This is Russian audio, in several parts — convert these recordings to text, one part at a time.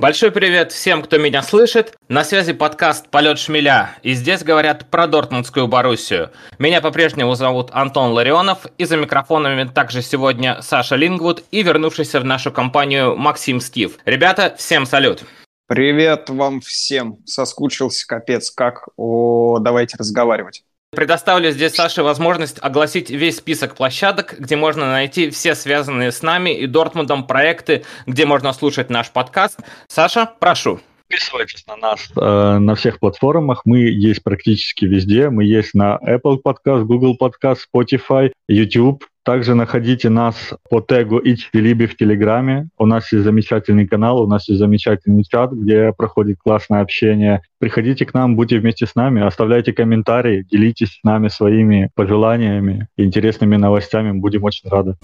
Большой привет всем, кто меня слышит. На связи подкаст «Полет шмеля». И здесь говорят про Дортмундскую Боруссию. Меня по-прежнему зовут Антон Ларионов. И за микрофонами также сегодня Саша Лингвуд и вернувшийся в нашу компанию Максим Стив. Ребята, всем салют. Привет вам всем. Соскучился капец. Как? О, давайте разговаривать. Предоставлю здесь Саше возможность огласить весь список площадок, где можно найти все связанные с нами и Дортмундом проекты, где можно слушать наш подкаст. Саша, прошу. Подписывайтесь на нас э, на всех платформах. Мы есть практически везде. Мы есть на Apple Podcast, Google Podcast, Spotify, YouTube. Также находите нас по тегу ичфилиби в Телеграме. У нас есть замечательный канал, у нас есть замечательный чат, где проходит классное общение. Приходите к нам, будьте вместе с нами, оставляйте комментарии, делитесь с нами своими пожеланиями, интересными новостями. Будем очень рады.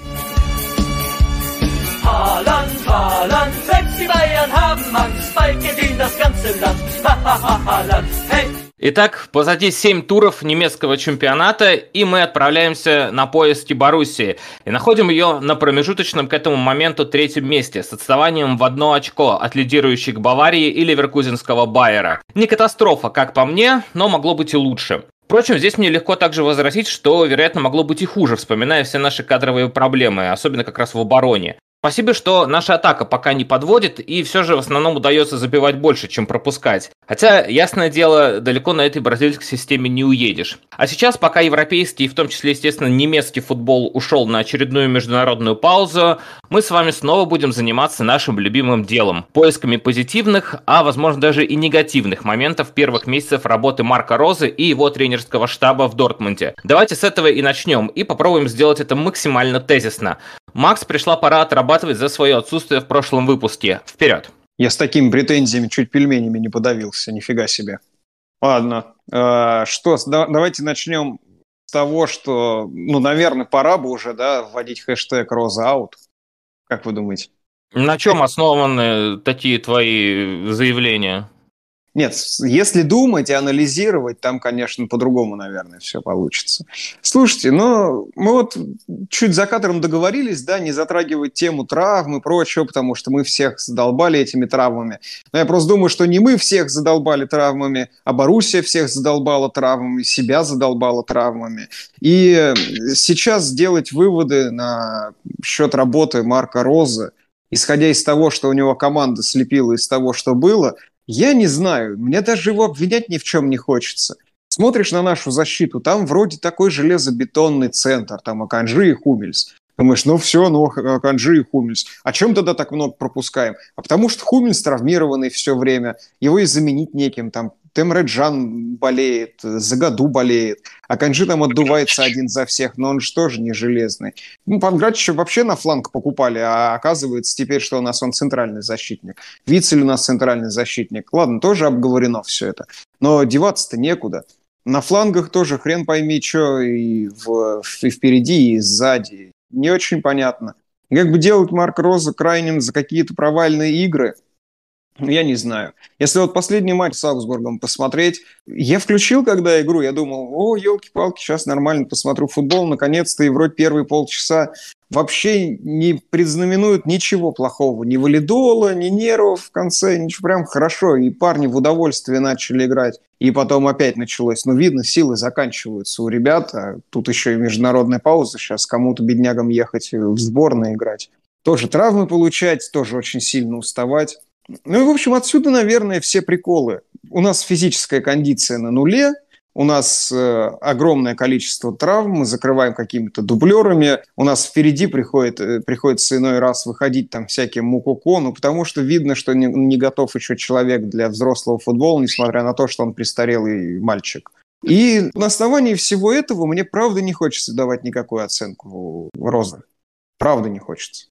Итак, позади 7 туров немецкого чемпионата, и мы отправляемся на поиски Боруссии. И находим ее на промежуточном к этому моменту третьем месте, с отставанием в одно очко от лидирующих Баварии и Ливеркузинского Байера. Не катастрофа, как по мне, но могло быть и лучше. Впрочем, здесь мне легко также возразить, что, вероятно, могло быть и хуже, вспоминая все наши кадровые проблемы, особенно как раз в обороне. Спасибо, что наша атака пока не подводит, и все же в основном удается забивать больше, чем пропускать. Хотя, ясное дело, далеко на этой бразильской системе не уедешь. А сейчас, пока европейский, и в том числе, естественно, немецкий футбол ушел на очередную международную паузу, мы с вами снова будем заниматься нашим любимым делом – поисками позитивных, а возможно даже и негативных моментов первых месяцев работы Марка Розы и его тренерского штаба в Дортмунде. Давайте с этого и начнем, и попробуем сделать это максимально тезисно. Макс, пришла пора отрабатывать за свое отсутствие в прошлом выпуске. Вперед! Я с такими претензиями чуть пельменями не подавился, нифига себе. Ладно, э, что, да, давайте начнем с того, что, ну, наверное, пора бы уже, да, вводить хэштег «Розаут». Как вы думаете? На чем основаны такие твои заявления? Нет, если думать и анализировать, там, конечно, по-другому, наверное, все получится. Слушайте, ну, мы вот чуть за кадром договорились, да, не затрагивать тему травм и прочего, потому что мы всех задолбали этими травмами. Но я просто думаю, что не мы всех задолбали травмами, а Боруссия всех задолбала травмами, себя задолбала травмами. И сейчас сделать выводы на счет работы Марка Розы, исходя из того, что у него команда слепила из того, что было, я не знаю, мне даже его обвинять ни в чем не хочется. Смотришь на нашу защиту, там вроде такой железобетонный центр, там Аканжи и Хумельс. Думаешь, ну все, ну Аканжи и Хумельс. О чем тогда так много пропускаем? А потому что Хумельс травмированный все время, его и заменить неким, там Темреджан болеет, Загаду болеет, а Канжи там отдувается один за всех, но он же тоже не железный. Ну, Пангратича вообще на фланг покупали, а оказывается теперь, что у нас он центральный защитник. Вицель у нас центральный защитник. Ладно, тоже обговорено все это. Но деваться-то некуда. На флангах тоже хрен пойми, что и, в, и впереди, и сзади. Не очень понятно. Как бы делать Марк Роза крайним за какие-то провальные игры – я не знаю. Если вот последний матч с Аугсбургом посмотреть, я включил когда игру, я думал, о, елки-палки, сейчас нормально посмотрю футбол, наконец-то, и вроде первые полчаса вообще не предзнаменуют ничего плохого. Ни валидола, ни нервов в конце, ничего, прям хорошо. И парни в удовольствие начали играть. И потом опять началось. Но видно, силы заканчиваются у ребят. А тут еще и международная пауза. Сейчас кому-то беднягам ехать в сборную играть. Тоже травмы получать, тоже очень сильно уставать. Ну и, в общем, отсюда, наверное, все приколы. У нас физическая кондиция на нуле, у нас э, огромное количество травм, мы закрываем какими-то дублерами, у нас впереди приходит, э, приходится иной раз выходить там всяким мукуко, ну потому что видно, что не, не готов еще человек для взрослого футбола, несмотря на то, что он престарелый мальчик. И на основании всего этого мне правда не хочется давать никакую оценку Розы. Правда не хочется.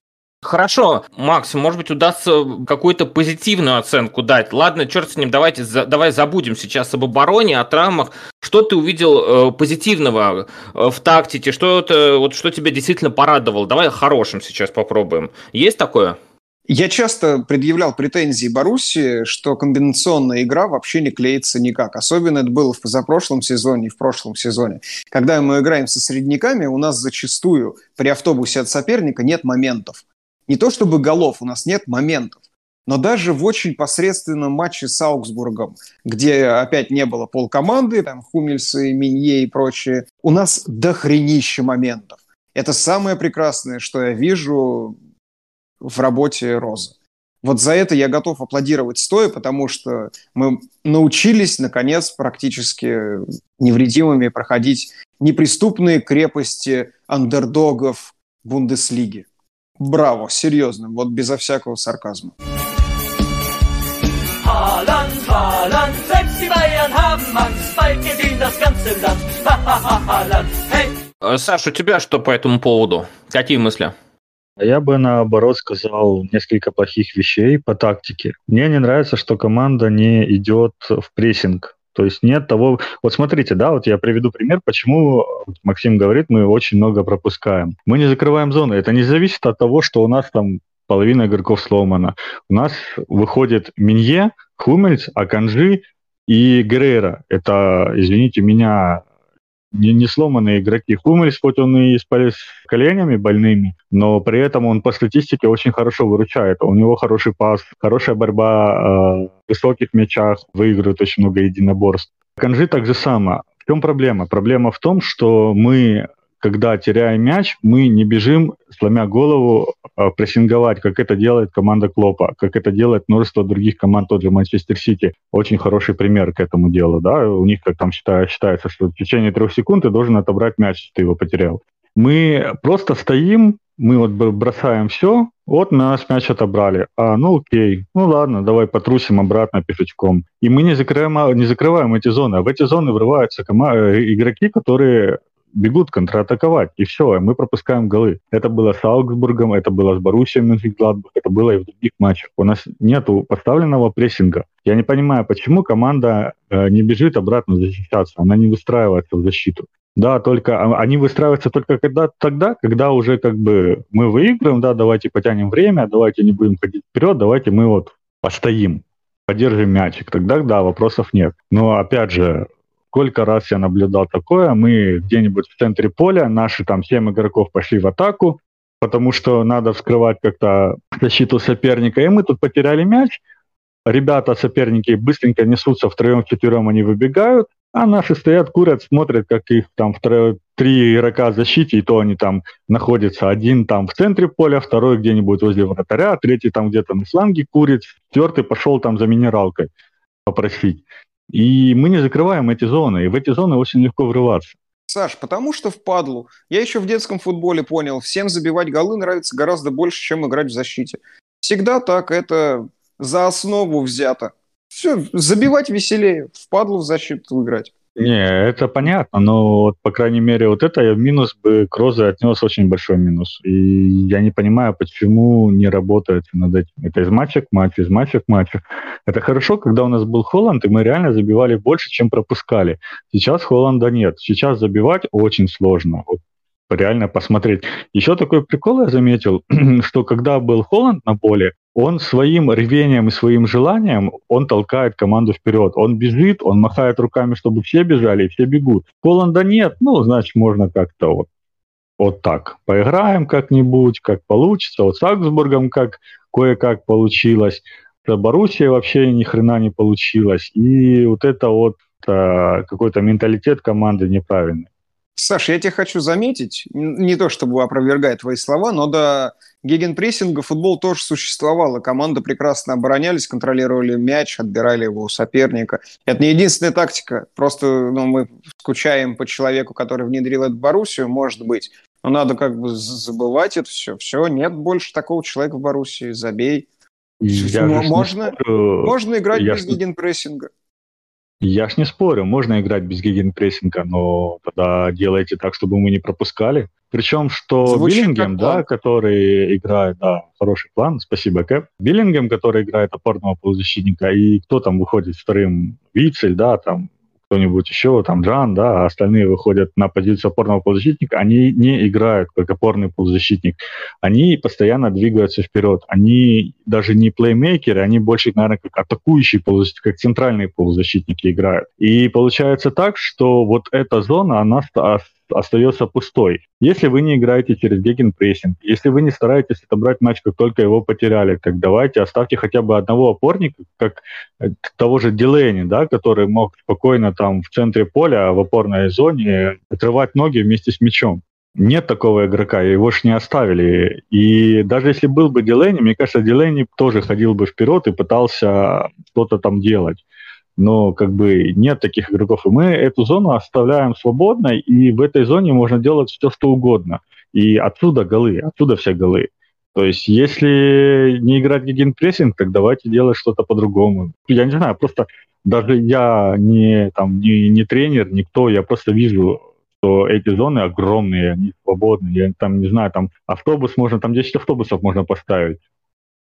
Хорошо, Макс, может быть, удастся какую-то позитивную оценку дать. Ладно, черт с ним, давайте, за, давай забудем сейчас об обороне, о травмах. Что ты увидел э, позитивного э, в тактике? Что, это, вот, что тебя действительно порадовало? Давай хорошим сейчас попробуем. Есть такое? Я часто предъявлял претензии Баруси, что комбинационная игра вообще не клеится никак. Особенно это было в позапрошлом сезоне и в прошлом сезоне. Когда мы играем со средняками, у нас зачастую при автобусе от соперника нет моментов. Не то чтобы голов, у нас нет моментов. Но даже в очень посредственном матче с Аугсбургом, где опять не было полкоманды, там Хумельсы, Минье и прочее, у нас дохренище моментов. Это самое прекрасное, что я вижу в работе Розы. Вот за это я готов аплодировать стоя, потому что мы научились, наконец, практически невредимыми проходить неприступные крепости андердогов Бундеслиги. Браво, серьезно, вот безо всякого сарказма. Haaland, Haaland, selbst die Bayern haben Angst, bald gewinnt das ganze Land. Haaland, hey! Э, Саша, у тебя что по этому поводу? Какие мысли? Я бы наоборот сказал несколько плохих вещей по тактике. Мне не нравится, что команда не идет в прессинг. То есть нет того... Вот смотрите, да, вот я приведу пример, почему Максим говорит, мы очень много пропускаем. Мы не закрываем зоны. Это не зависит от того, что у нас там половина игроков сломана. У нас выходит Минье, Хумельц, Аканжи и Геррера. Это, извините меня, не, не сломанные игроки. Хумельс, хоть он и с коленями больными, но при этом он по статистике очень хорошо выручает. У него хороший пас, хорошая борьба э, в высоких мячах, выигрывает очень много единоборств. Канжи так же само. В чем проблема? Проблема в том, что мы когда теряем мяч, мы не бежим, сломя голову, а, прессинговать, как это делает команда Клопа, как это делает множество других команд, тот же Манчестер Сити. Очень хороший пример к этому делу. Да? У них как там считается, что в течение трех секунд ты должен отобрать мяч, ты его потерял. Мы просто стоим, мы вот бросаем все, вот нас мяч отобрали. А, ну окей, ну ладно, давай потрусим обратно пешечком. И мы не закрываем, не закрываем эти зоны. А в эти зоны врываются э, игроки, которые бегут контратаковать, и все, мы пропускаем голы. Это было с Аугсбургом, это было с Боруссией Мюнхен-Гладбах, это было и в других матчах. У нас нету поставленного прессинга. Я не понимаю, почему команда э, не бежит обратно защищаться, она не выстраивается в защиту. Да, только а, они выстраиваются только когда, тогда, когда уже как бы мы выиграем, да, давайте потянем время, давайте не будем ходить вперед, давайте мы вот постоим, поддержим мячик. Тогда, да, вопросов нет. Но опять же, сколько раз я наблюдал такое, мы где-нибудь в центре поля, наши там семь игроков пошли в атаку, потому что надо вскрывать как-то защиту соперника, и мы тут потеряли мяч, ребята, соперники быстренько несутся втроем-четвером, они выбегают, а наши стоят, курят, смотрят, как их там втро... три игрока в защите, и то они там находятся. Один там в центре поля, второй где-нибудь возле вратаря, третий там где-то на фланге курит, четвертый пошел там за минералкой попросить. И мы не закрываем эти зоны, и в эти зоны очень легко врываться. Саш, потому что в падлу. Я еще в детском футболе понял, всем забивать голы нравится гораздо больше, чем играть в защите. Всегда так, это за основу взято. Все, забивать веселее, в падлу в защиту играть. Не, это понятно, но вот, по крайней мере, вот это минус бы Крозе отнес очень большой минус. И я не понимаю, почему не работает над этим. Это из матча к матчу, из матча к матчу. Это хорошо, когда у нас был Холланд, и мы реально забивали больше, чем пропускали. Сейчас Холланда нет. Сейчас забивать очень сложно. Вот реально посмотреть. Еще такой прикол я заметил, что когда был Холланд на поле, он своим рвением и своим желанием, он толкает команду вперед. Он бежит, он махает руками, чтобы все бежали, и все бегут. Холланда нет, ну, значит, можно как-то вот, вот так. Поиграем как-нибудь, как получится. Вот с Аугсбургом как кое-как получилось. С Боруссией вообще ни хрена не получилось. И вот это вот э, какой-то менталитет команды неправильный. Саша, я тебе хочу заметить, не то чтобы опровергать твои слова, но до гегенпрессинга футбол тоже существовал, и команды прекрасно оборонялись, контролировали мяч, отбирали его у соперника. Это не единственная тактика, просто ну, мы скучаем по человеку, который внедрил эту Боруссию, может быть, но надо как бы забывать это все. Все, нет больше такого человека в Боруссии, забей. Я можно, можно играть я без гегенпрессинга. Я ж не спорю, можно играть без гигенпрессинга, но тогда делайте так, чтобы мы не пропускали. Причем, что Звучит Биллингем, да, который играет, да, хороший план, спасибо, Кэп. Биллингем, который играет опорного полузащитника, и кто там выходит вторым, Вицель, да, там кто-нибудь еще, там Джан, да, а остальные выходят на позицию опорного полузащитника, они не играют как опорный полузащитник. Они постоянно двигаются вперед. Они даже не плеймейкеры, они больше, наверное, как атакующие полузащитники, как центральные полузащитники играют. И получается так, что вот эта зона, она остается пустой. Если вы не играете через гегенпрессинг, если вы не стараетесь отобрать мяч, как только его потеряли, так давайте оставьте хотя бы одного опорника, как э, того же Дилейни, да, который мог спокойно там в центре поля, в опорной зоне отрывать ноги вместе с мячом. Нет такого игрока, его ж не оставили. И даже если был бы Дилейни, мне кажется, Дилейни тоже ходил бы вперед и пытался что-то там делать но как бы нет таких игроков. И мы эту зону оставляем свободной, и в этой зоне можно делать все, что угодно. И отсюда голы, отсюда все голы. То есть, если не играть гигенпрессинг, так давайте делать что-то по-другому. Я не знаю, просто даже я не, там, не, не тренер, никто, я просто вижу, что эти зоны огромные, они свободные. Я там, не знаю, там автобус можно, там 10 автобусов можно поставить.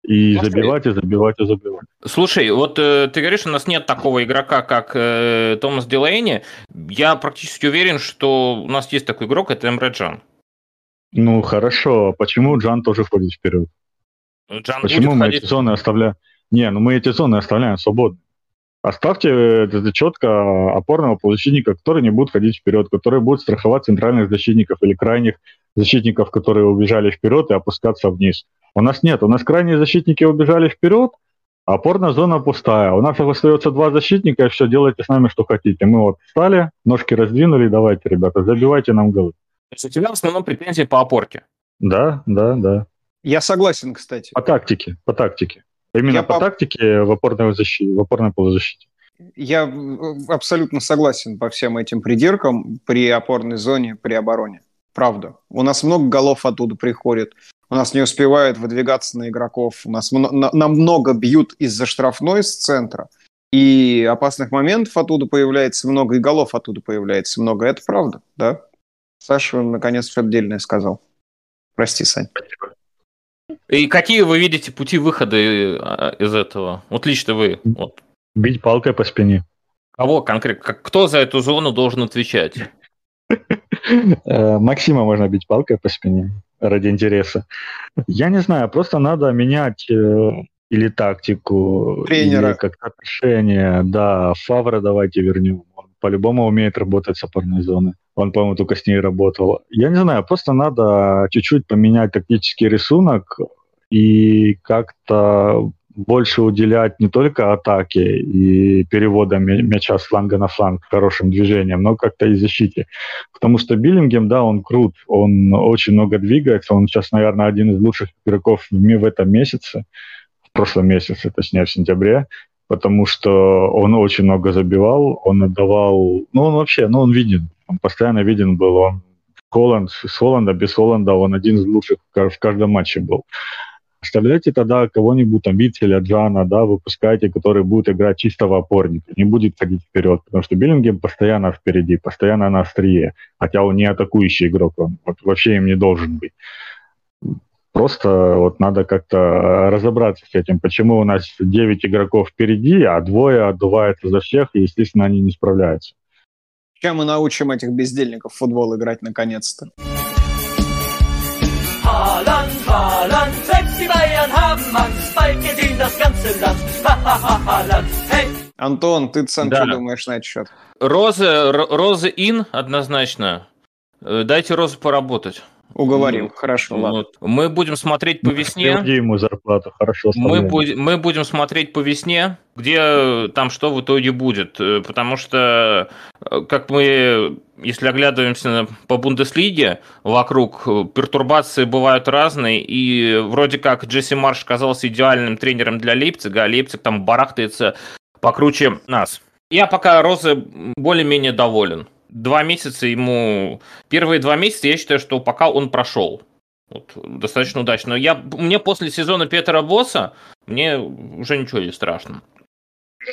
И Может, забивать, и забивать, и забивать. Слушай, вот э, ты говоришь, у нас нет такого игрока, как э, Томас Дилейни. Я практически уверен, что у нас есть такой игрок, это Эмре Джан. Ну, хорошо. Почему Джан тоже ходит вперед? Джан Почему мы ходить... эти зоны оставляем? Не, ну мы эти зоны оставляем свободно. Оставьте это четко опорного полузащитника, который не будет ходить вперед, который будет страховать центральных защитников или крайних защитников, которые убежали вперед и опускаться вниз. У нас нет, у нас крайние защитники убежали вперед, а опорная зона пустая. У нас остается два защитника, и все, делайте с нами, что хотите. Мы вот встали, ножки раздвинули, давайте, ребята, забивайте нам голы. То есть у тебя в основном претензии по опорке? Да, да, да. Я согласен, кстати. По тактике, по тактике. Именно Я по, по тактике в опорной, защите, в опорной полузащите. Я абсолютно согласен по всем этим придиркам при опорной зоне, при обороне. Правда. У нас много голов оттуда приходит у нас не успевают выдвигаться на игроков, у нас нам много бьют из-за штрафной с центра, и опасных моментов оттуда появляется много, и голов оттуда появляется много. Это правда, да? Саша, наконец, все отдельное сказал. Прости, Сань. И какие вы видите пути выхода э, из этого? Вот лично вы. Вот. Бить палкой по спине. Кого конкретно? Кто за эту зону должен отвечать? Э, Максима можно бить палкой по спине ради интереса. Я не знаю, просто надо менять э, или тактику, Тренера. или как-то отношение. Да, Фавра давайте вернем. Он по-любому умеет работать с опорной зоны. Он, по-моему, только с ней работал. Я не знаю, просто надо чуть-чуть поменять тактический рисунок и как-то больше уделять не только атаке и переводам мяча с фланга на фланг, хорошим движением, но как-то и защите. Потому что Биллингем, да, он крут, он очень много двигается, он сейчас, наверное, один из лучших игроков в в этом месяце, в прошлом месяце, точнее, в сентябре, потому что он очень много забивал, он отдавал, ну, он вообще, ну, он виден, он постоянно виден был, он Холланд, с Холланда, без Холланда он один из лучших в каждом матче был. Оставляйте тогда кого-нибудь, там, Витцеля, Джана, да, выпускайте, который будет играть чистого опорника, не будет ходить вперед, потому что Биллингем постоянно впереди, постоянно на острие, хотя он не атакующий игрок, он вообще им не должен быть. Просто вот надо как-то разобраться с этим, почему у нас 9 игроков впереди, а двое отдуваются за всех, и, естественно, они не справляются. Чем мы научим этих бездельников в футбол играть наконец-то? Angst, bald gesehen das ganze Land. Hey! Антон, ты сам да. что думаешь на этот счет? Розы, розы ин однозначно. Э, дайте Розу поработать. Уговорил, ну, хорошо, вот. ладно. Мы будем смотреть по весне. Где ему зарплату, хорошо. Мы, будем, мы будем смотреть по весне, где там что в итоге будет. Э, потому что, э, как мы, если оглядываемся по Бундеслиге, вокруг пертурбации бывают разные. И вроде как Джесси Марш казался идеальным тренером для Лейпцига, а Лейпциг там барахтается покруче нас. Я пока Розы более-менее доволен два месяца ему... Первые два месяца я считаю, что пока он прошел. Вот, достаточно удачно. Я, мне после сезона Петра Босса, мне уже ничего не страшно.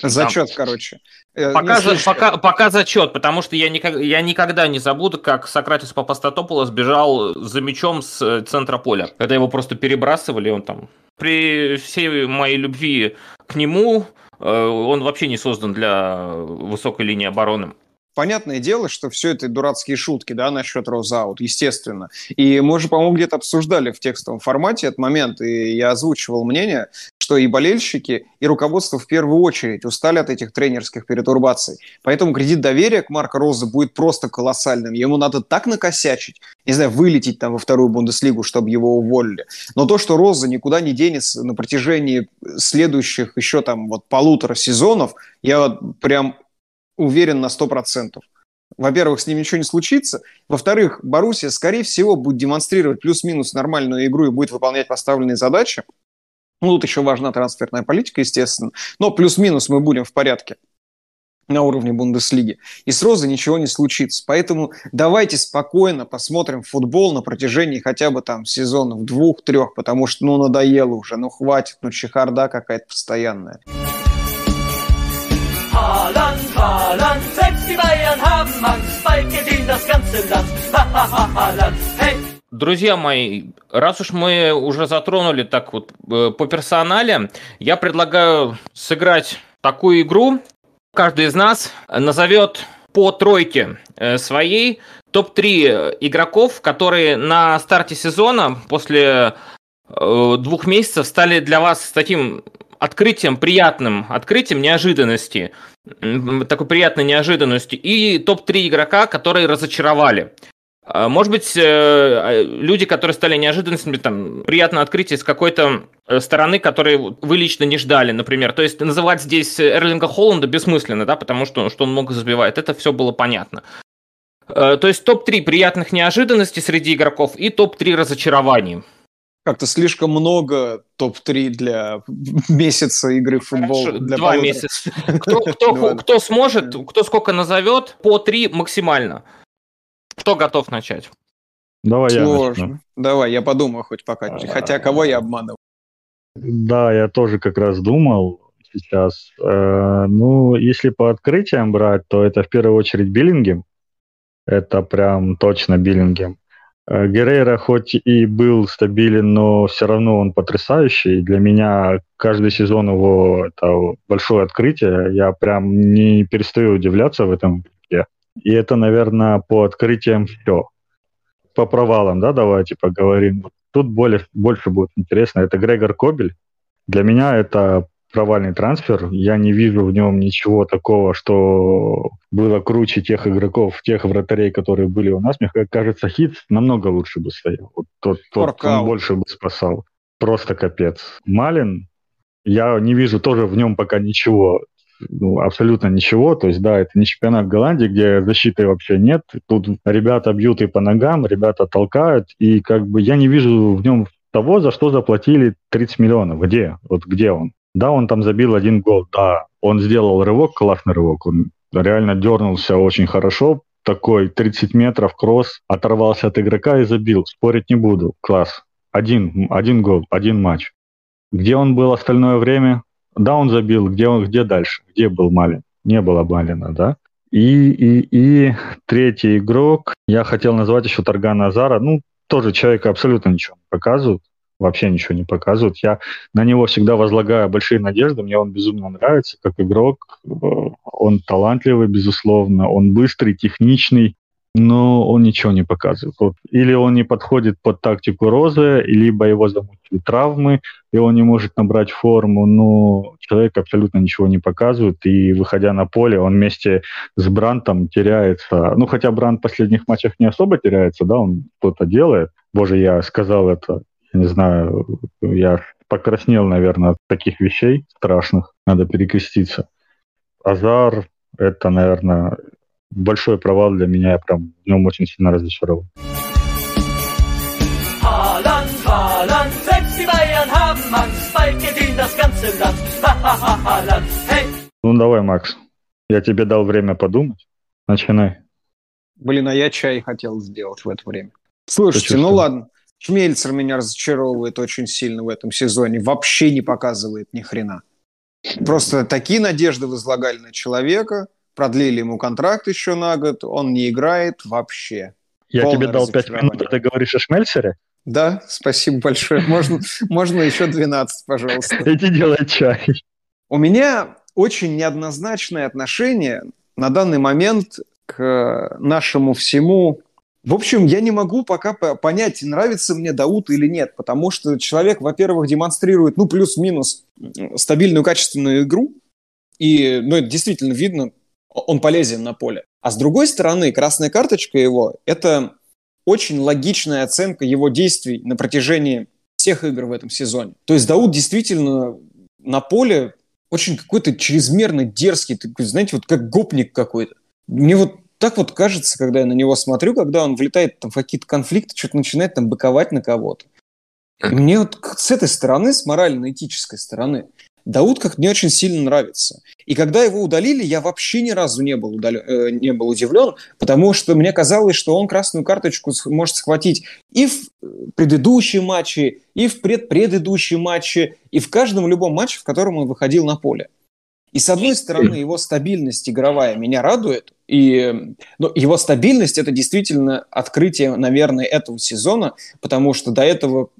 Зачет, Там, короче. Э, пока, за, пока, пока зачет, потому что я, никак, я никогда не забуду, как Сократис Папастатополос сбежал за мячом с э, центра поля. Когда его просто перебрасывали, он там... При всей моей любви к нему, э, он вообще не создан для высокой линии обороны. Понятное дело, что все это дурацкие шутки, да, насчет Розаут, естественно. И мы же, по-моему, где-то обсуждали в текстовом формате этот момент, и я озвучивал мнение, что и болельщики, и руководство в первую очередь устали от этих тренерских перетурбаций. Поэтому кредит доверия к Марко Розе будет просто колоссальным. Ему надо так накосячить, не знаю, вылететь там во вторую Бундеслигу, чтобы его уволили. Но то, что Роза никуда не денется на протяжении следующих еще там вот полутора сезонов, я прям уверен на сто процентов во-первых, с ним ничего не случится. Во-вторых, Боруссия, скорее всего, будет демонстрировать плюс-минус нормальную игру и будет выполнять поставленные задачи. Ну, тут еще важна трансферная политика, естественно. Но плюс-минус мы будем в порядке на уровне Бундеслиги. И с Розой ничего не случится. Поэтому давайте спокойно посмотрим футбол на протяжении хотя бы там сезонов двух-трех, потому что, ну, надоело уже, ну, хватит, ну, чехарда какая-то постоянная. Haaland, selbst die Bayern haben Angst, bald gewinnt das ganze Land. Hey! Друзья мои, раз уж мы уже затронули так вот э, по персонале, я предлагаю сыграть такую игру. Каждый из нас назовет по тройке э, своей топ-3 игроков, которые на старте сезона после э, двух месяцев стали для вас таким открытием, приятным открытием неожиданности, такой приятной неожиданности, и топ-3 игрока, которые разочаровали. А, может быть, э, а, люди, которые стали неожиданностями, там, приятное открытие с какой-то э, стороны, которые вы лично не ждали, например. То есть называть здесь Эрлинга Холланда бессмысленно, да, потому что, что он много забивает. Это все было понятно. Э, то есть топ-3 приятных неожиданностей среди игроков и топ-3 разочарований как-то слишком много топ-3 для месяца игры в футбол. Хорошо, для два полутора. месяца. Кто, кто, кто сможет, кто сколько назовет, по три максимально. Кто готов начать? Давай Сложно. я начну. Давай, я подумаю хоть пока. Хотя кого я обманываю? Да, я тоже как раз думал сейчас. Э, ну, если по открытиям брать, то это в первую очередь Биллингем. Это прям точно Биллингем. Э, Геррера хоть и был стабилен, но все равно он потрясающий. Для меня каждый сезон его это большое открытие. Я прям не перестаю удивляться в этом игре. И это, наверное, по открытиям все. По провалам, да, давайте поговорим. Тут более, больше будет интересно. Это Грегор Кобель. Для меня это провальный трансфер. Я не вижу в нем ничего такого, что было круче тех игроков, тех вратарей, которые были у нас. Мне кажется, Хит намного лучше бы стоял. Вот тот, тот он больше бы спасал. Просто капец. Малин, я не вижу тоже в нем пока ничего ну, абсолютно ничего. То есть, да, это не чемпионат Голландии, где защиты вообще нет. Тут ребята бьют и по ногам, ребята толкают. И как бы я не вижу в нем того, за что заплатили 30 миллионов. Где? Вот где он? Да, он там забил один гол, да. Он сделал рывок, классный рывок. Он реально дернулся очень хорошо. Такой 30 метров кросс, оторвался от игрока и забил. Спорить не буду. Класс. Один, один гол, один матч. Где он был остальное время? Да, он забил. Где, он, где дальше? Где был Малин? Не было Малина, да? И, и, и третий игрок, я хотел назвать еще Таргана Азара. Ну, тоже человека абсолютно ничего не показывают вообще ничего не показывают. Я на него всегда возлагаю большие надежды, мне он безумно нравится как игрок. Он талантливый, безусловно, он быстрый, техничный, но он ничего не показывает. Вот. Или он не подходит под тактику Розы, либо его замучили травмы, и он не может набрать форму, но человек абсолютно ничего не показывает, и выходя на поле, он вместе с Брантом теряется. Ну, хотя Брант в последних матчах не особо теряется, да, он что-то делает. Боже, я сказал это не знаю, я покраснел, наверное, от таких вещей страшных. Надо перекреститься. Азар — это, наверное, большой провал для меня. Я прям в нем очень сильно разочарован. Ну давай, Макс. Я тебе дал время подумать. Начинай. Блин, а я чай хотел сделать в это время. Слушайте, ну ладно. Шмельцер меня разочаровывает очень сильно в этом сезоне. Вообще не показывает ни хрена. Просто такие надежды возлагали на человека, продлили ему контракт еще на год, он не играет вообще. Я Полное тебе дал 5 минут, а ты говоришь о Шмельцере? Да, спасибо большое. Можно, можно еще 12, пожалуйста. Иди делай чай. У меня очень неоднозначное отношение на данный момент к нашему всему В общем, я не могу пока понять, нравится мне Дауд или нет, потому что человек, во-первых, демонстрирует, ну, плюс-минус стабильную, качественную игру, и, ну, это действительно видно, он полезен на поле. А с другой стороны, красная карточка его – это очень логичная оценка его действий на протяжении всех игр в этом сезоне. То есть Дауд действительно на поле очень какой-то чрезмерно дерзкий, такой, знаете, вот как гопник какой-то. Мне вот так вот кажется, когда я на него смотрю, когда он влетает там, в какие-то конфликты, что-то начинает там быковать на кого-то. И мне вот с этой стороны, с морально-этической стороны, Дауд как не очень сильно нравится. И когда его удалили, я вообще ни разу не был, удален, э, не был удивлен, потому что мне казалось, что он красную карточку может схватить и в предыдущем матче, и в предпредыдущем матче, и в каждом любом матче, в котором он выходил на поле. И с одной стороны, его стабильность игровая меня радует, и ну, его стабильность это действительно открытие, наверное, этого сезона, потому что до этого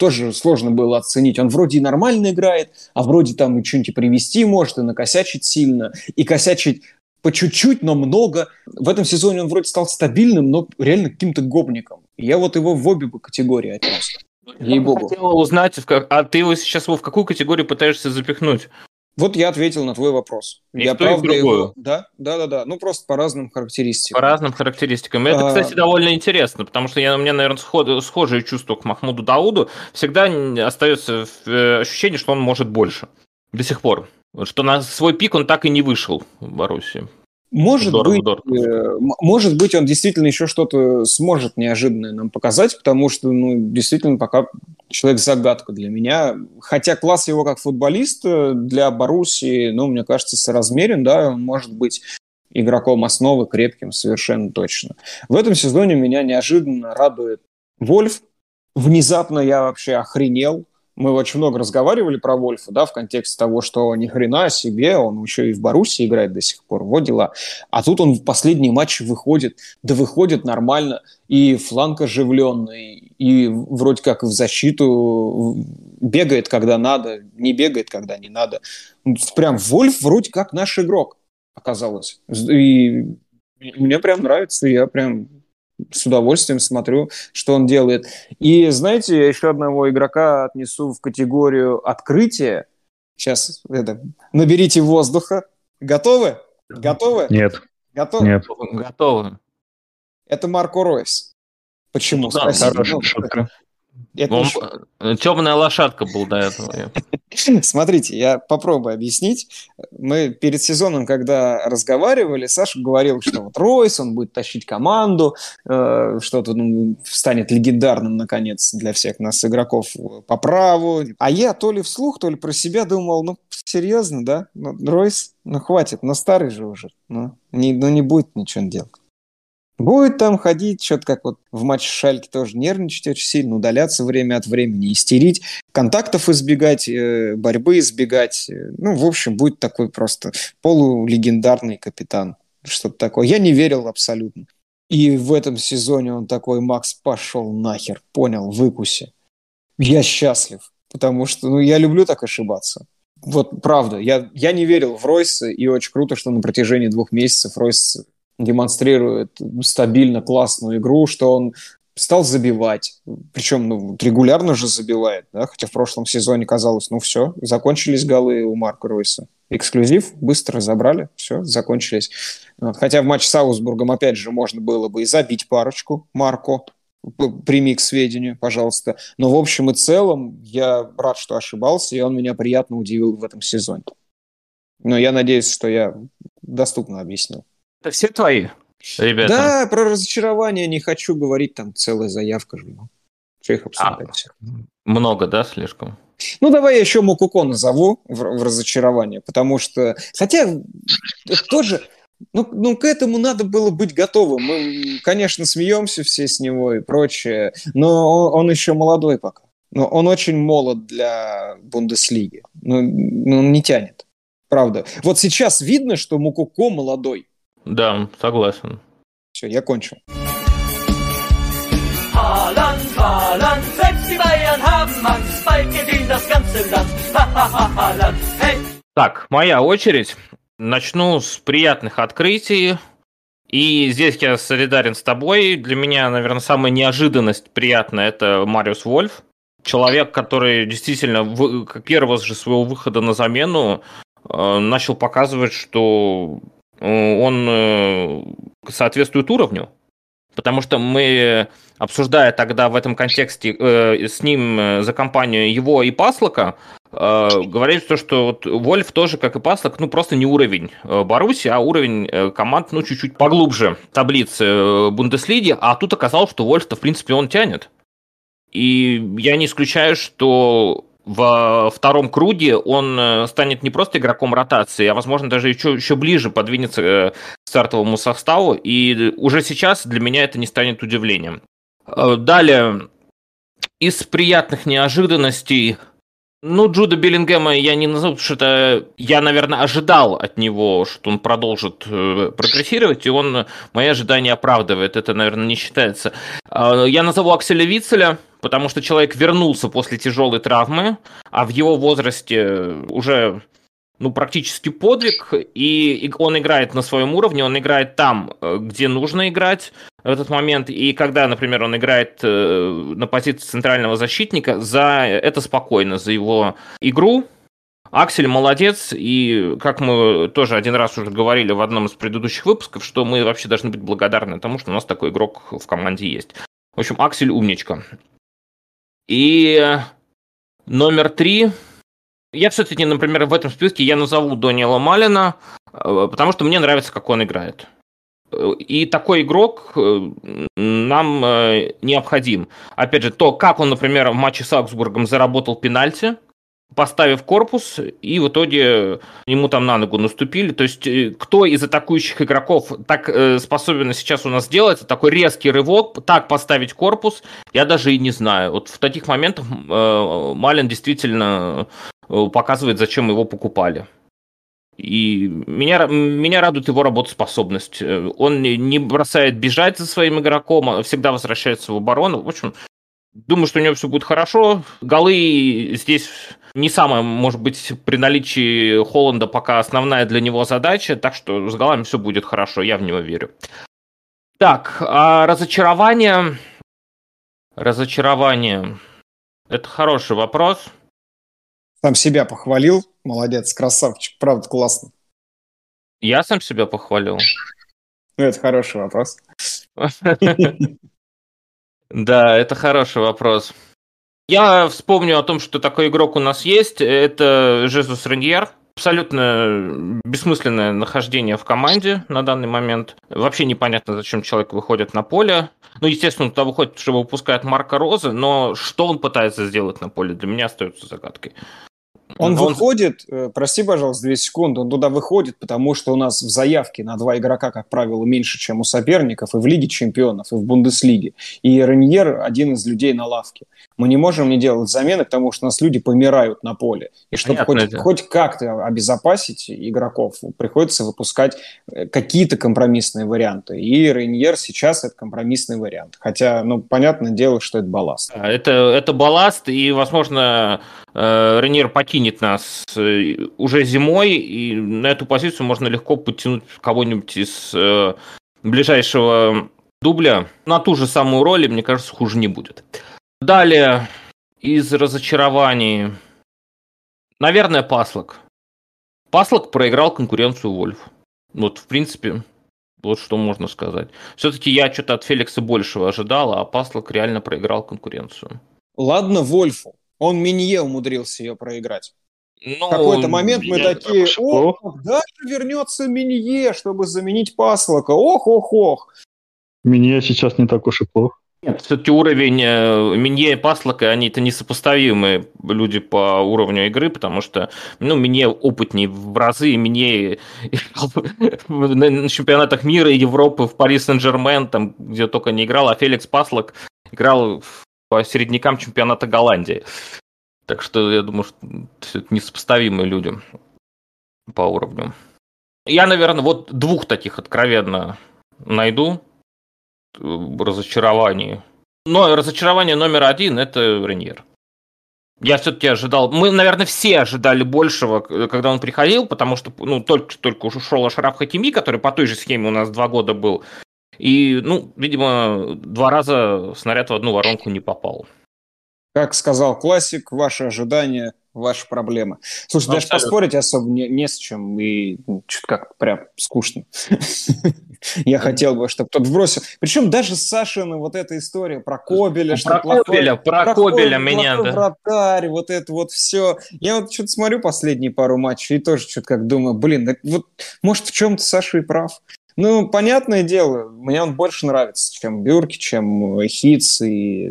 тоже сложно было оценить. Он вроде и нормально играет, а вроде там и что-нибудь привести может, и накосячить сильно, и косячить по чуть-чуть, но много. В этом сезоне он вроде стал стабильным, но реально каким-то гопником. Я вот его в обе категории отнес. Ей-богу. Хотела узнать, а ты его сейчас в какую категорию пытаешься запихнуть? Вот я ответил на твой вопрос. И я правда его... Да, да, да, да. Ну просто по разным характеристикам. По разным характеристикам. Это, а... кстати, довольно интересно, потому что я, у меня, наверное, сход... схожие чувства к Махмуду Дауду. Всегда остается э, ощущение, что он может больше. До сих пор. Что на свой пик он так и не вышел в Боруссии. Может здорово, быть, здорово. Э, может быть, он действительно еще что-то сможет неожиданное нам показать, потому что, ну, действительно, пока человек загадка для меня. Хотя класс его как футболиста для Боруссии, ну, мне кажется, соразмерен, да, он может быть игроком основы крепким совершенно точно. В этом сезоне меня неожиданно радует Вольф. Внезапно я вообще охренел мы очень много разговаривали про Вольфа, да, в контексте того, что ни хрена себе, он еще и в Баруси играет до сих пор, вот дела. А тут он в последний матч выходит, да выходит нормально, и фланг оживленный, и вроде как в защиту бегает, когда надо, не бегает, когда не надо. Прям Вольф вроде как наш игрок оказалось. И мне прям нравится, я прям с удовольствием смотрю, что он делает. И знаете, я еще одного игрока отнесу в категорию открытия. Сейчас это, наберите воздуха. Готовы? Готовы? Нет. Готовы? Нет. Готовы. Это Марко Ройс. Почему? Ну, да, Хорошая шутка. Это Он, еще... Темная лошадка был до этого. Смотрите, я попробую объяснить. Мы перед сезоном, когда разговаривали, Саша говорил, что вот Ройс, он будет тащить команду, э, что-то ну, станет легендарным, наконец, для всех нас игроков по праву. А я то ли вслух, то ли про себя думал, ну, серьезно, да? Ну, Ройс, ну, хватит, но старый же уже. Ну, не, ну, не будет ничего делать. Будет там ходить, что-то как вот в матче Шальки тоже нервничать очень сильно, удаляться время от времени, истерить, контактов избегать, э, борьбы избегать. Ну, в общем, будет такой просто полулегендарный капитан. Что-то такое. Я не верил абсолютно. И в этом сезоне он такой, Макс, пошел нахер, понял, выкуси. Я счастлив, потому что ну, я люблю так ошибаться. Вот правда, я, я не верил в Ройса, и очень круто, что на протяжении двух месяцев Ройс демонстрирует стабильно классную игру, что он стал забивать. Причем ну, регулярно же забивает, да? хотя в прошлом сезоне казалось, ну все, закончились голы у Марка Ройса. Эксклюзив, быстро забрали, все, закончились. Хотя в матче с Аусбургом, опять же, можно было бы и забить парочку Марко, прими к сведению, пожалуйста. Но в общем и целом я рад, что ошибался, и он меня приятно удивил в этом сезоне. Но я надеюсь, что я доступно объяснил. Это все твои, ребята? Да, про разочарование не хочу говорить, там целая заявка же. Ну, что их обсуждать а, всех? Много, да, слишком? Ну, давай я еще Мукуко назову в, в разочарование, потому что... Хотя тоже... Ну, ну, к этому надо было быть готовым. Мы, конечно, смеемся все с него и прочее, но он, он еще молодой пока. Но он очень молод для Бундеслиги. Ну, ну, он не тянет. Правда. Вот сейчас видно, что Мукуко молодой. Да, согласен. Все, я кончил. Так, моя очередь. Начну с приятных открытий. И здесь я солидарен с тобой. Для меня, наверное, самая неожиданность приятная – это Мариус Вольф. Человек, который действительно первого же своего выхода на замену э, начал показывать, что он э, соответствует уровню. Потому что мы, обсуждая тогда в этом контексте э, с ним э, за компанию его и Паслока, э, говорили то, что вот Вольф тоже, как и Паслок, ну просто не уровень э, Баруси, а уровень э, команд, ну чуть-чуть поглубже таблицы э, Бундеслиги, а тут оказалось, что Вольф-то, в принципе, он тянет. И я не исключаю, что во втором круге он э, станет не просто игроком ротации, а, возможно, даже еще, еще ближе подвинется э, к стартовому составу. И уже сейчас для меня это не станет удивлением. Э, далее, из приятных неожиданностей ну, Джуда Беллингема я не назову, потому что это я, наверное, ожидал от него, что он продолжит прогрессировать, и он мои ожидания оправдывает. Это, наверное, не считается. Я назову Акселя Вицеля, потому что человек вернулся после тяжелой травмы, а в его возрасте уже ну, практически подвиг, и он играет на своем уровне, он играет там, э, где нужно играть в этот момент, и когда, например, он играет э, на позиции центрального защитника, за это спокойно, за его игру, Аксель молодец, и как мы тоже один раз уже говорили в одном из предыдущих выпусков, что мы вообще должны быть благодарны тому, что у нас такой игрок в команде есть. В общем, Аксель умничка. И номер три. Я все-таки, например, в этом списке я назову Дониела Малина, э, потому что мне нравится, как он играет. И такой игрок э, нам э, необходим. Опять же, то, как он, например, в матче с Аугсбургом заработал пенальти – поставив корпус, и в итоге ему там на ногу наступили. То есть э, кто из атакующих игроков так э, способен сейчас у нас сделать такой резкий рывок, так поставить корпус, я даже и не знаю. Вот в таких моментах э, Малин действительно э, показывает, зачем его покупали. И меня, меня радует его работоспособность. Э, он не бросает бежать за своим игроком, а всегда возвращается в оборону. В общем, думаю, что у него все будет хорошо. Голы здесь не самая, может быть, при наличии Холланда пока основная для него задача, так что с голами все будет хорошо, я в него верю. Так, а разочарование... Разочарование. Это хороший вопрос. Сам себя похвалил. Молодец, красавчик. Правда, классно. Я сам себя похвалил. Ну, это хороший вопрос. Да, это хороший вопрос. Я вспомню о том, что такой игрок у нас есть. Это Жезус Реньер. Абсолютно бессмысленное нахождение в команде на данный момент. Вообще непонятно, зачем человек выходит на поле. Ну, естественно, туда выходит, чтобы выпускать Марка Розы, но что он пытается сделать на поле, для меня остается загадкой. Он, он выходит, э, прости, пожалуйста, две секунды, он туда выходит, потому что у нас в заявке на два игрока, как правило, меньше, чем у соперников, и в Лиге чемпионов, и в Бундеслиге. И Реньер один из людей на лавке. Мы не можем не делать замены, потому что у нас люди помирают на поле. И чтобы хоть, хоть как-то обезопасить игроков, приходится выпускать э, какие-то компромиссные варианты. И Рейньер сейчас это компромиссный вариант. Хотя, ну, понятное дело, что это балласт. Это, это балласт, и, возможно, э, Рейньер покинет нас э, уже зимой, и на эту позицию можно легко подтянуть кого-нибудь из ближайшего дубля на ту же самую роль, и, мне кажется, хуже не будет. Далее, из разочарований, наверное, Паслок. Паслок проиграл конкуренцию Вольф. Вот, в принципе, вот что можно сказать. Все-таки я что-то от Феликса большего ожидал, а Паслок реально проиграл конкуренцию. Ладно, Вольфу. Он Минье умудрился ее проиграть. Ну, в какой-то момент мы такие, ох, когда же вернется Минье, чтобы заменить Паслока? Ох, ох, ох. Минье сейчас не так уж и плохо. Нет, все-таки уровень э, Минье и Паслока, они это несопоставимые люди по уровню игры, потому что, ну, Минье опытнее в разы, Минье на чемпионатах мира и Европы в Пари Сен-Жермен, там, где только не играл, а Феликс Паслок играл по середнякам чемпионата Голландии. Так что я думаю, что это несопоставимые люди по уровню. Я, наверное, вот двух таких откровенно найду разочаровании. Но разочарование номер один – это Реньер. Я все-таки ожидал. Мы, наверное, все ожидали большего, когда он приходил, потому что ну, только, только ушел Ашраф Хакими, который по той же схеме у нас два года был. И, ну, видимо, два раза снаряд в одну воронку не попал. Как сказал классик, ваши ожидания ваша проблема. Слушай, ну, даже абсолютно. поспорить особо не, не с чем, и ну, что-то как прям скучно. Я хотел бы, чтобы кто-то вбросил. Причем даже Сашина вот эта история про Кобеля. Про Кобеля, про Кобеля меня, да. вратарь, вот это вот все. Я вот что-то смотрю последние пару матчей и тоже что-то как думаю, блин, вот может в чем-то Саша и прав. Ну, понятное дело, мне он больше нравится, чем Бюрки, чем Хитс, и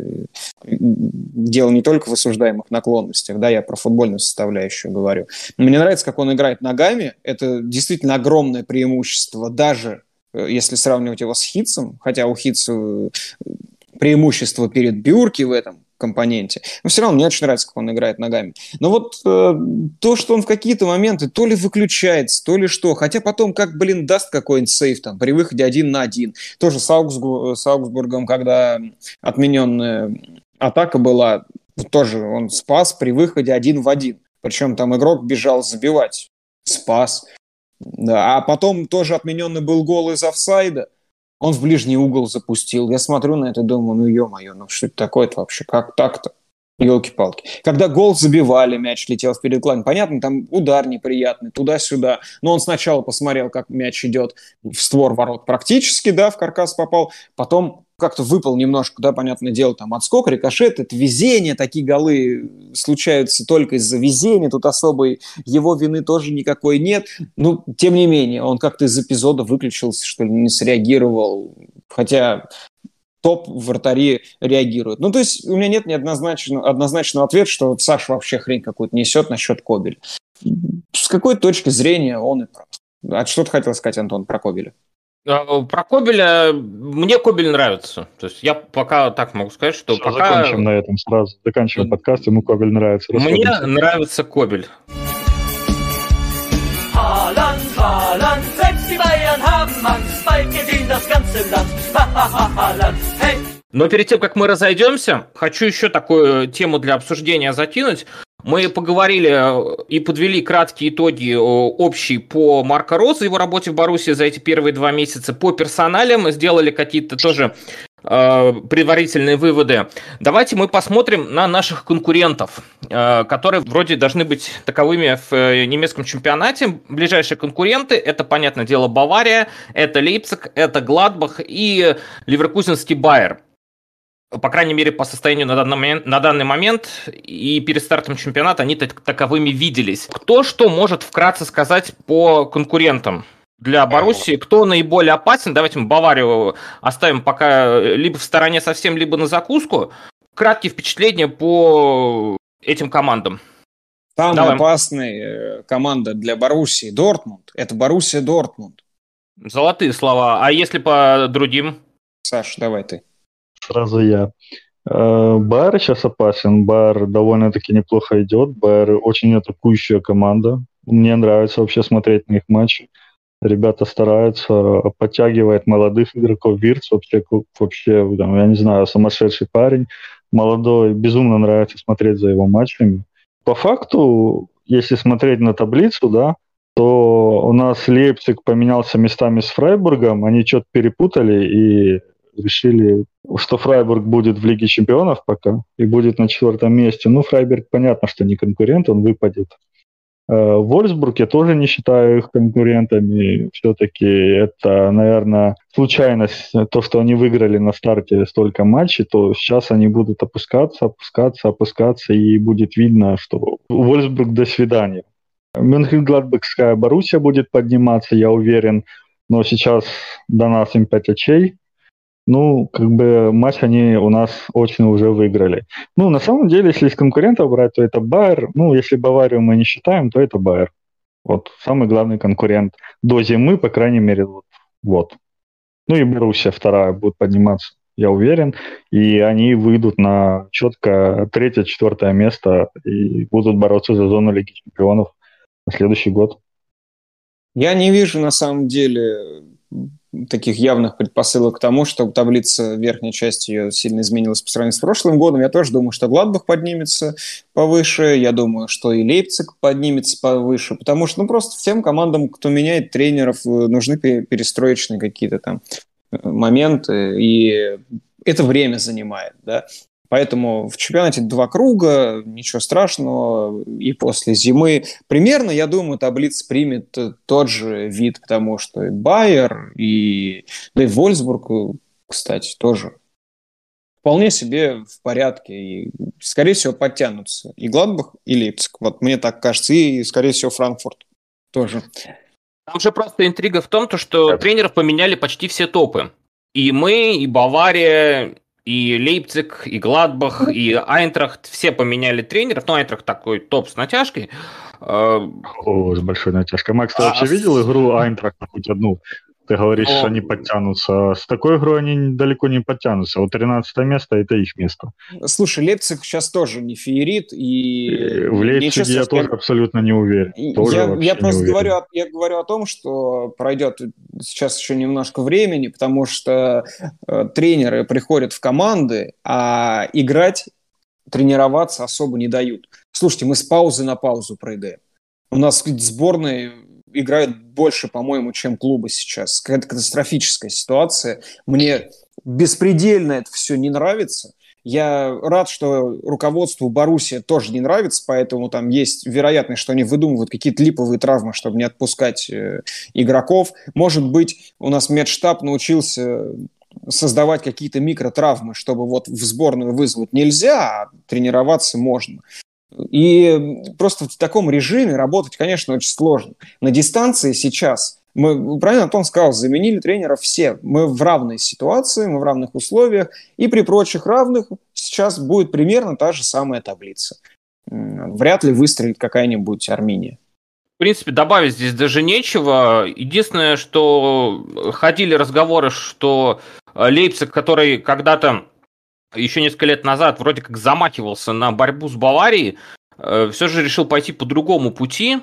дело не только в осуждаемых наклонностях, да, я про футбольную составляющую говорю. Мне нравится, как он играет ногами, это действительно огромное преимущество, даже э, если сравнивать его с Хитсом, хотя у Хитса э, преимущество перед Бюрки в этом, компоненте. Но все равно мне очень нравится, как он играет ногами. Но вот э, то, что он в какие-то моменты то ли выключается, то ли что. Хотя потом, как, блин, даст какой-нибудь сейф там при выходе один на один. Тоже с, Аугсбург, с Аугсбургом, когда отмененная атака была, тоже он спас при выходе один в один. Причем там игрок бежал забивать. Спас. Да. А потом тоже отмененный был гол из офсайда. Он в ближний угол запустил. Я смотрю на это, думаю, ну ё-моё, ну что это такое-то вообще? Как так-то? Елки-палки. Когда гол забивали, мяч летел вперед главный. Понятно, там удар неприятный, туда-сюда. Но он сначала посмотрел, как мяч идет в створ ворот практически, да, в каркас попал. Потом как-то выпал немножко, да, понятное дело, там отскок, рикошет, это везение, такие голы случаются только из-за везения, тут особой его вины тоже никакой нет. Ну, тем не менее, он как-то из эпизода выключился, что ли, не среагировал, хотя топ вратари реагируют. Ну, то есть у меня нет ни однозначного, однозначного ответа, что Саша вообще хрень какую-то несет насчет Кобеля. С какой точки зрения он и прав. А что ты хотел сказать, Антон, про Кобеля? А, про Кобеля, мне Кобель нравится. То есть я пока так могу сказать, что Все, пока... Закончим на этом сразу. Заканчиваем подкаст, ему Кобель нравится. Мне нравится Кобель. Но перед тем, как мы разойдемся, хочу еще такую тему для обсуждения закинуть. Мы поговорили э, и подвели краткие итоги э, общие по Марко Розу, его работе в Баруси за эти первые два месяца. По персоналям сделали какие-то тоже э, предварительные выводы. Давайте мы посмотрим на наших конкурентов, которые вроде должны быть таковыми в немецком чемпионате. Ближайшие конкуренты – это, понятное дело, Бавария, это Лейпциг, это Гладбах и Ливеркузенский Байер по крайней мере, по состоянию на данный момент, на данный момент и перед стартом чемпионата они так, таковыми виделись. Кто что может вкратце сказать по конкурентам? Для Боруссии кто наиболее опасен? Давайте мы Баварию оставим пока либо в стороне совсем, либо на закуску. Краткие впечатления по этим командам. Самая Давай. опасная э, команда для Боруссии Дортмунд. Это Боруссия Дортмунд. Золотые слова. А если по другим? Саш, давай ты. Сразу я. Э, Байер сейчас опасен. Байер довольно-таки неплохо идет. Байер очень атакующая команда. Мне нравится вообще смотреть на их матчи. Ребята стараются, подтягивает молодых игроков. Вирц вообще, вообще там, я не знаю, сумасшедший парень. Молодой, безумно нравится смотреть за его матчами. По факту, если смотреть на таблицу, да, то у нас Лейпциг поменялся местами с Фрайбургом, они что-то перепутали и решили, что Фрайбург будет в Лиге чемпионов пока и будет на четвертом месте. Ну, Фрайбург, понятно, что не конкурент, он выпадет. Э, Вольсбург я тоже не считаю их конкурентами. Все-таки это, наверное, случайность. То, что они выиграли на старте столько матчей, то сейчас они будут опускаться, опускаться, опускаться, и будет видно, что Вольсбург до свидания. Мюнхен-Гладбекская Боруссия будет подниматься, я уверен. Но сейчас до нас им 5 очей. Ну, как бы матч они у нас очень уже выиграли. Ну, на самом деле, если из конкурентов брать, то это Байер. Ну, если Баварию мы не считаем, то это Байер. Вот, самый главный конкурент до зимы, по крайней мере, вот. вот. Ну и Боруссия вторая будет подниматься, я уверен. И они выйдут на четко третье-четвертое место и будут бороться за зону Лиги Чемпионов на следующий год. Я не вижу, на самом деле, таких явных предпосылок к тому, что таблица верхней части ее сильно изменилась по сравнению с прошлым годом. Я тоже думаю, что Гладбах поднимется повыше, я думаю, что и Лейпциг поднимется повыше, потому что ну, просто всем командам, кто меняет тренеров, э, нужны перестроечные какие-то там э, моменты, и это время занимает, да. Поэтому в чемпионате два круга, ничего страшного, и после зимы. Примерно, я думаю, таблица примет тот же вид, потому что и Байер, и, да и Вольсбург, кстати, тоже вполне себе в порядке. И, скорее всего, подтянутся и Гладбах, и Лейпциг. Вот мне так кажется. И, скорее всего, Франкфурт тоже. Там же просто интрига в том, то, что тренеров поменяли почти все топы. И мы, и Бавария, и Лейпциг, и Гладбах, и Айнтрахт, все поменяли тренеров. Ну, Айнтрахт такой топ с натяжкой. О, с большой натяжкой. Макс, ты а, вообще видел игру Айнтрахта хоть одну? Ты говоришь, О. что они подтянутся. С такой игрой они далеко не подтянутся. Вот 13 место – это их место. Слушай, Лейпциг сейчас тоже не феерит. И... В Лейпциге я тоже абсолютно не уверен. Тоже я, я просто уверен. Говорю, я говорю о том, что пройдет сейчас еще немножко времени, потому что э, тренеры приходят в команды, а играть, тренироваться особо не дают. Слушайте, мы с паузы на паузу прыгаем. У нас сборные играют больше, по-моему, чем клубы сейчас. Какая-то катастрофическая ситуация. Мне беспредельно это все не нравится. Я рад, что руководству Боруссия тоже не нравится, поэтому там есть вероятность, что они выдумывают какие-то липовые травмы, чтобы не отпускать э, игроков. Может быть, у нас медштаб научился создавать какие-то микротравмы, чтобы вот в сборную вызвать нельзя, а тренироваться можно. И просто в таком режиме работать, конечно, очень сложно. На дистанции сейчас мы, правильно Антон сказал, заменили тренеров все. Мы в равной ситуации, мы в равных условиях. И при прочих равных сейчас будет примерно та же самая таблица. Вряд ли выстрелит какая-нибудь Армения. В принципе, добавить здесь даже нечего. Единственное, что ходили разговоры, что Лейпциг, который когда-то еще несколько лет назад вроде как замахивался на борьбу с Баварией, э, все же решил пойти по другому пути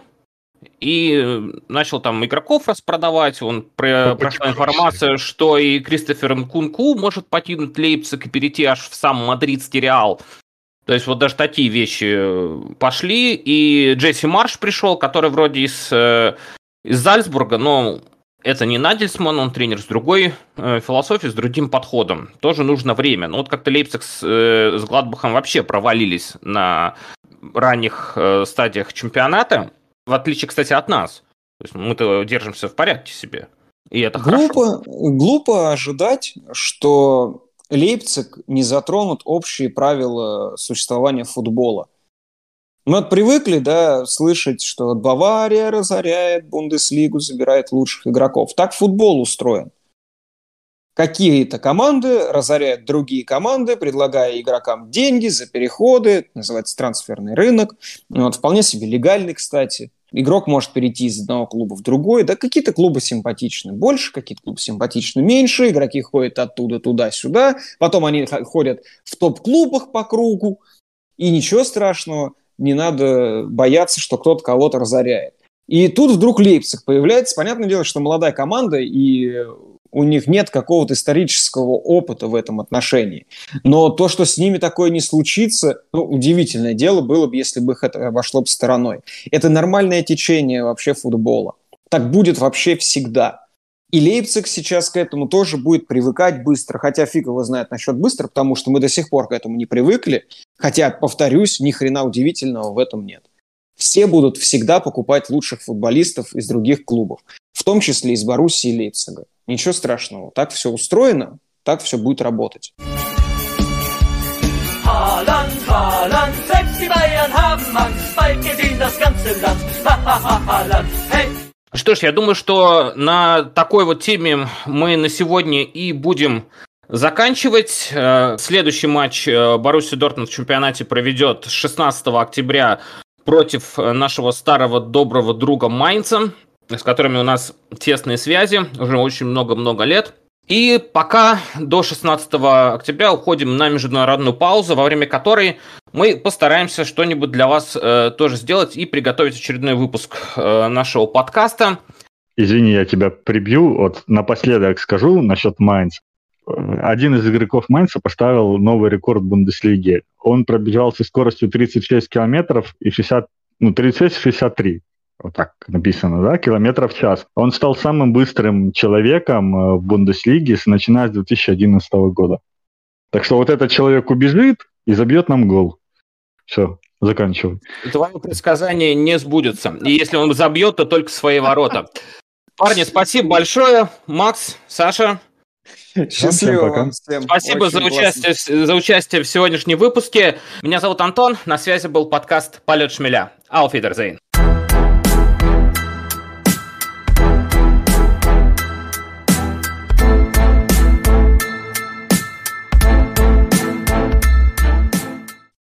и начал там игроков распродавать. Он про, прошла информация, что и Кристофер Нкунку может покинуть Лейпциг и перейти аж в сам мадридский Реал. То есть вот даже такие вещи э, пошли. И Джесси Марш пришел, который вроде из, э, из Зальцбурга, но это не Надельсман, он тренер с другой э, философией, с другим подходом. Тоже нужно время. Но вот как-то Лейпциг с, э, с Гладбахом вообще провалились на ранних э, стадиях чемпионата, в отличие, кстати, от нас. То есть мы-то держимся в порядке себе. И это глупо, хорошо. Глупо ожидать, что Лейпциг не затронут общие правила существования футбола. Мы привыкли, да, слышать, что Бавария разоряет Бундеслигу, забирает лучших игроков. Так футбол устроен. Какие-то команды разоряют другие команды, предлагая игрокам деньги за переходы, называется трансферный рынок. Ну, вот, вполне себе легальный, кстати. Игрок может перейти из одного клуба в другой. Да какие-то клубы симпатичны больше, какие-то клубы симпатичны меньше. Игроки ходят оттуда туда-сюда. Потом они ходят в топ-клубах по кругу. И ничего страшного не надо бояться, что кто-то кого-то разоряет. И тут вдруг Лейпциг появляется. Понятное дело, что молодая команда, и у них нет какого-то исторического опыта в этом отношении. Но то, что с ними такое не случится, ну, удивительное дело было бы, если бы их это обошло бы стороной. Это нормальное течение вообще футбола. Так будет вообще всегда. И Лейпциг сейчас к этому тоже будет привыкать быстро, хотя фиг его знает насчет быстро, потому что мы до сих пор к этому не привыкли. Хотя, повторюсь, ни хрена удивительного в этом нет. Все будут всегда покупать лучших футболистов из других клубов, в том числе из Боруссии и Лейпцига. Ничего страшного. Так все устроено, так все будет работать. Holland, Holland! Что ж, я думаю, что на такой вот теме мы на сегодня и будем заканчивать. Э, следующий матч э, Боруссия Дортмунд в чемпионате проведет 16 октября против нашего старого доброго друга Майнца, с которыми у нас тесные связи уже очень много-много лет. И пока до 16 октября уходим на международную паузу, во время которой мы постараемся что-нибудь для вас э, тоже сделать и приготовить очередной выпуск э, нашего подкаста. извини, я тебя прибью, вот напоследок скажу насчет Майнц. Один из игроков Майнца поставил новый рекорд Бундеслиги. Он пробежался скоростью 36 километров и 60, ну, 36-63 вот так написано, да, километров в час. Он стал самым быстрым человеком э, в Бундеслиге, начиная с 2011 года. Так что вот этот человек убежит и забьет нам гол. Все, заканчиваю. Твое предсказание не сбудется. И если он забьет, то только свои ворота. Парни, спасибо большое. Макс, Саша. Счастливо вам всем. Спасибо за участие, за участие в сегодняшнем выпуске. Меня зовут Антон. На связи был подкаст «Полет шмеля». Ауфидерзейн.